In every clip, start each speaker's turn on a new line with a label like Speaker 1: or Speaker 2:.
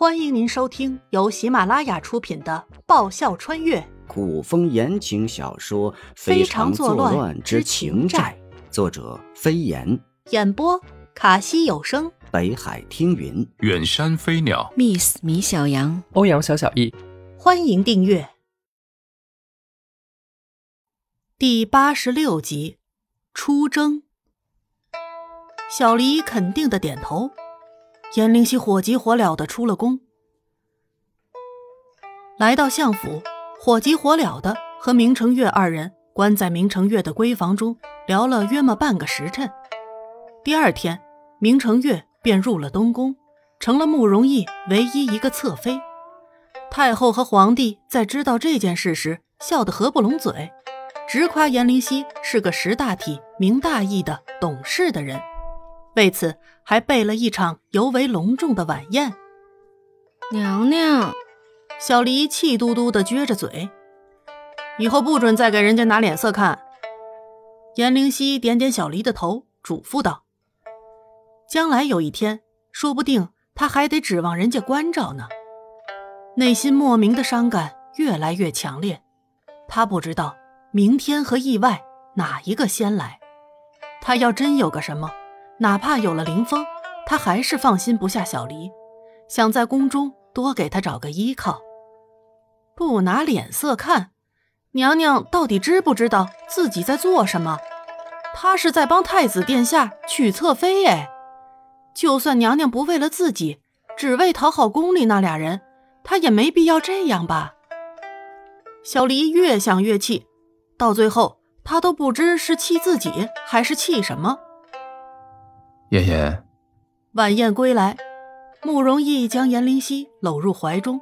Speaker 1: 欢迎您收听由喜马拉雅出品的《爆笑穿越。
Speaker 2: 古风言情小说《
Speaker 1: 非
Speaker 2: 常
Speaker 1: 作
Speaker 2: 乱
Speaker 1: 之
Speaker 2: 情
Speaker 1: 债》，
Speaker 2: 作者飞檐，
Speaker 1: 演播卡西有声，
Speaker 2: 北海听云，
Speaker 3: 远山飞鸟
Speaker 4: ，Miss 米小羊，
Speaker 5: 欧阳小小易。
Speaker 1: 欢迎订阅。第八十六集《出征》。小黎肯定的点头。颜灵犀火急火燎的出了宫，来到相府，火急火燎的和明成月二人关在明成月的闺房中聊了约么半个时辰。第二天，明成月便入了东宫，成了慕容逸唯一一个侧妃。太后和皇帝在知道这件事时，笑得合不拢嘴，直夸颜灵犀是个识大体、明大义的懂事的人。为此，还备了一场尤为隆重的晚宴。
Speaker 4: 娘娘，
Speaker 1: 小黎气嘟嘟的撅着嘴，以后不准再给人家拿脸色看。颜灵犀点点小黎的头，嘱咐道：“将来有一天，说不定他还得指望人家关照呢。”内心莫名的伤感越来越强烈，他不知道明天和意外哪一个先来。他要真有个什么。哪怕有了林峰，他还是放心不下小离，想在宫中多给他找个依靠。不拿脸色看，娘娘到底知不知道自己在做什么？他是在帮太子殿下娶侧妃哎！就算娘娘不为了自己，只为讨好宫里那俩人，他也没必要这样吧？小离越想越气，到最后他都不知是气自己还是气什么。
Speaker 3: 妍妍，
Speaker 1: 晚宴归来，慕容逸将颜灵犀搂入怀中，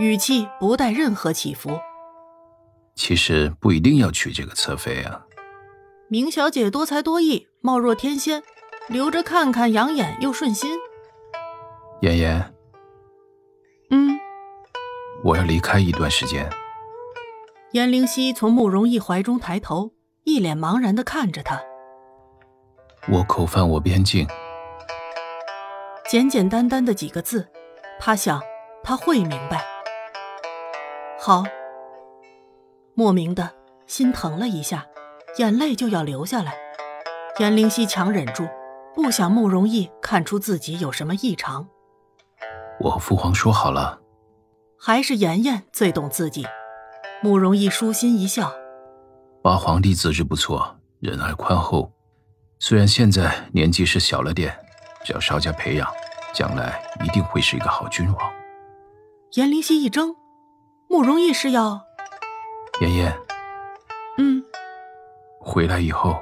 Speaker 1: 语气不带任何起伏。
Speaker 3: 其实不一定要娶这个侧妃啊。
Speaker 1: 明小姐多才多艺，貌若天仙，留着看看养眼又顺心。
Speaker 3: 妍妍，
Speaker 1: 嗯，
Speaker 3: 我要离开一段时间。
Speaker 1: 颜灵犀从慕容逸怀中抬头，一脸茫然的看着他。
Speaker 3: 我口犯我边境，
Speaker 1: 简简单单的几个字，他想他会明白。好，莫名的心疼了一下，眼泪就要流下来。颜灵犀强忍住，不想慕容易看出自己有什么异常。
Speaker 3: 我和父皇说好了，
Speaker 1: 还是妍妍最懂自己。慕容易舒心一笑，
Speaker 3: 八皇帝资质不错，仁爱宽厚。虽然现在年纪是小了点，只要稍加培养，将来一定会是一个好君王。
Speaker 1: 颜灵犀一怔，慕容易是要？
Speaker 3: 妍妍，
Speaker 1: 嗯，
Speaker 3: 回来以后，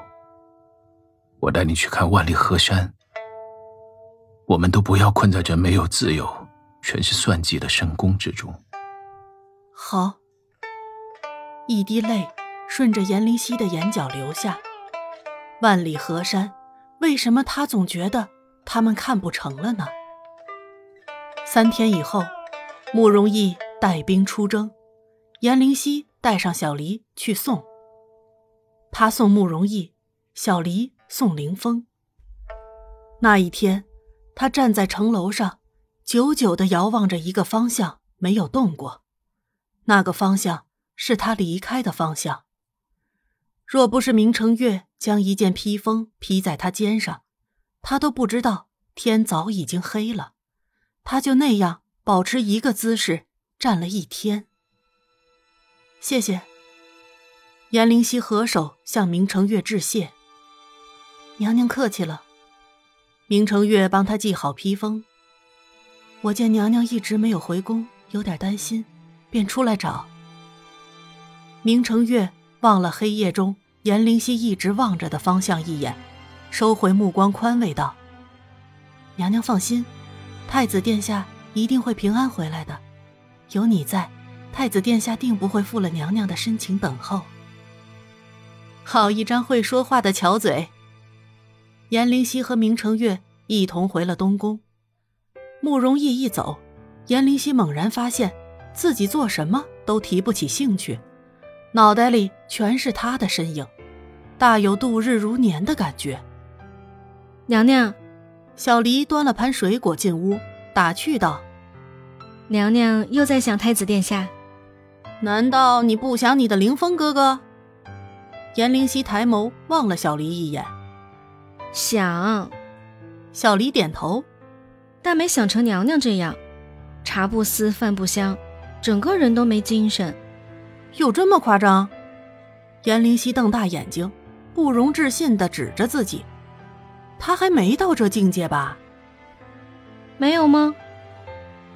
Speaker 3: 我带你去看万里河山。我们都不要困在这没有自由、全是算计的深宫之中。
Speaker 1: 好。一滴泪顺着颜灵犀的眼角流下。万里河山，为什么他总觉得他们看不成了呢？三天以后，慕容逸带兵出征，颜灵犀带上小黎去送。他送慕容逸，小黎送凌风。那一天，他站在城楼上，久久地遥望着一个方向，没有动过。那个方向是他离开的方向。若不是明成月将一件披风披在他肩上，他都不知道天早已经黑了。他就那样保持一个姿势站了一天。谢谢。颜灵犀合手向明成月致谢。娘娘客气了。明成月帮他系好披风。我见娘娘一直没有回宫，有点担心，便出来找。明成月。望了黑夜中颜灵犀一直望着的方向一眼，收回目光，宽慰道：“娘娘放心，太子殿下一定会平安回来的。有你在，太子殿下定不会负了娘娘的深情等候。”好一张会说话的巧嘴。颜灵犀和明成月一同回了东宫。慕容逸一走，颜灵犀猛然发现自己做什么都提不起兴趣。脑袋里全是他的身影，大有度日如年的感觉。
Speaker 4: 娘娘，
Speaker 1: 小黎端了盘水果进屋，打趣道：“
Speaker 4: 娘娘又在想太子殿下。
Speaker 1: 难道你不想你的凌风哥哥？颜灵犀抬眸望了小离一眼，
Speaker 4: 想。
Speaker 1: 小离点头，
Speaker 4: 但没想成娘娘这样，茶不思饭不香，整个人都没精神。
Speaker 1: 有这么夸张？颜灵犀瞪大眼睛，不容置信的指着自己。他还没到这境界吧？
Speaker 4: 没有吗？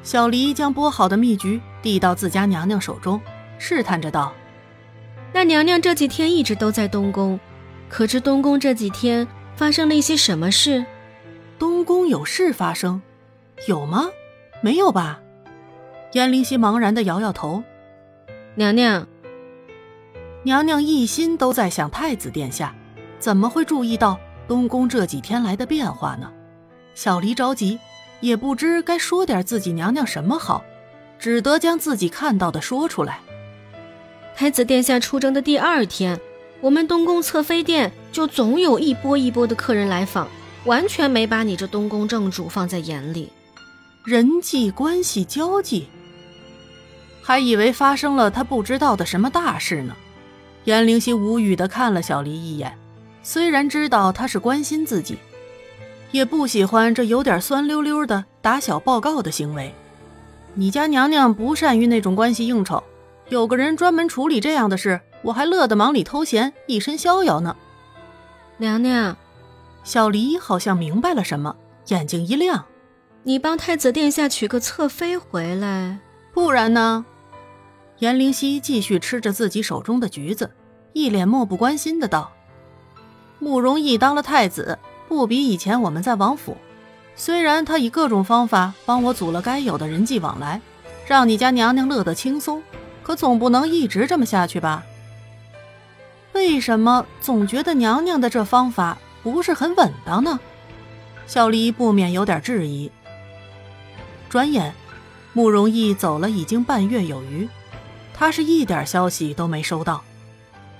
Speaker 1: 小离将剥好的蜜橘递到自家娘娘手中，试探着道：“
Speaker 4: 那娘娘这几天一直都在东宫，可知东宫这几天发生了一些什么事？”
Speaker 1: 东宫有事发生，有吗？没有吧？燕灵犀茫然的摇摇头。
Speaker 4: 娘娘，
Speaker 1: 娘娘一心都在想太子殿下，怎么会注意到东宫这几天来的变化呢？小离着急，也不知该说点自己娘娘什么好，只得将自己看到的说出来。
Speaker 4: 太子殿下出征的第二天，我们东宫侧妃殿就总有一波一波的客人来访。完全没把你这东宫正主放在眼里，
Speaker 1: 人际关系交际，还以为发生了他不知道的什么大事呢。颜灵犀无语的看了小离一眼，虽然知道他是关心自己，也不喜欢这有点酸溜溜的打小报告的行为。你家娘娘不善于那种关系应酬，有个人专门处理这样的事，我还乐得忙里偷闲，一身逍遥呢。
Speaker 4: 娘娘。
Speaker 1: 小离好像明白了什么，眼睛一亮：“
Speaker 4: 你帮太子殿下娶个侧妃回来，
Speaker 1: 不然呢？”颜灵犀继续吃着自己手中的橘子，一脸漠不关心的道：“慕容易当了太子，不比以前我们在王府。虽然他以各种方法帮我阻了该有的人际往来，让你家娘娘乐得轻松，可总不能一直这么下去吧？为什么总觉得娘娘的这方法？”不是很稳当呢，小离不免有点质疑。转眼，慕容易走了已经半月有余，他是一点消息都没收到。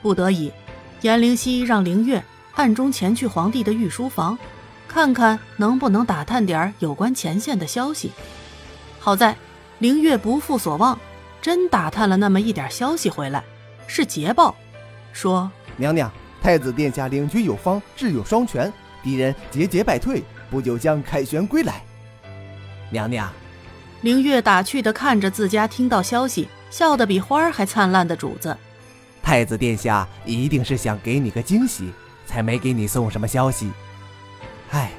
Speaker 1: 不得已，颜灵犀让灵月暗中前去皇帝的御书房，看看能不能打探点有关前线的消息。好在灵月不负所望，真打探了那么一点消息回来，是捷报，说
Speaker 5: 娘娘。太子殿下领军有方，智勇双全，敌人节节败退，不久将凯旋归来。
Speaker 2: 娘娘，
Speaker 1: 凌月打趣地看着自家听到消息笑得比花儿还灿烂的主子。
Speaker 5: 太子殿下一定是想给你个惊喜，才没给你送什么消息。唉，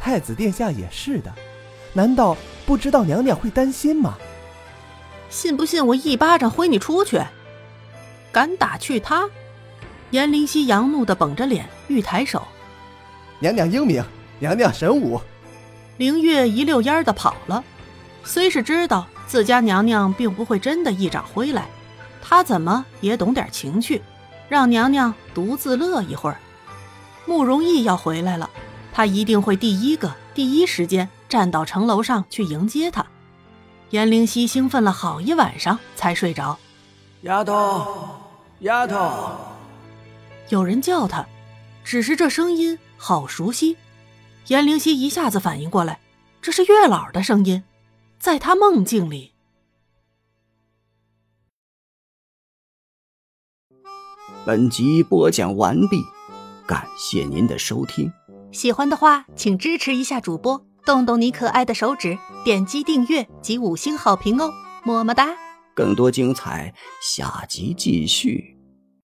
Speaker 5: 太子殿下也是的，难道不知道娘娘会担心吗？
Speaker 1: 信不信我一巴掌挥你出去？敢打去他？颜灵犀扬怒的绷着脸，欲抬手。
Speaker 5: 娘娘英明，娘娘神武。
Speaker 1: 凌月一溜烟的跑了。虽是知道自家娘娘并不会真的一掌挥来，她怎么也懂点情趣，让娘娘独自乐一会儿。慕容易要回来了，他一定会第一个、第一时间站到城楼上去迎接他。颜灵犀兴奋了好一晚上才睡着。
Speaker 6: 丫头，丫头。
Speaker 1: 有人叫他，只是这声音好熟悉。颜灵犀一下子反应过来，这是月老的声音，在他梦境里。
Speaker 2: 本集播讲完毕，感谢您的收听。
Speaker 1: 喜欢的话，请支持一下主播，动动你可爱的手指，点击订阅及五星好评哦，么么哒！
Speaker 2: 更多精彩，下集继续。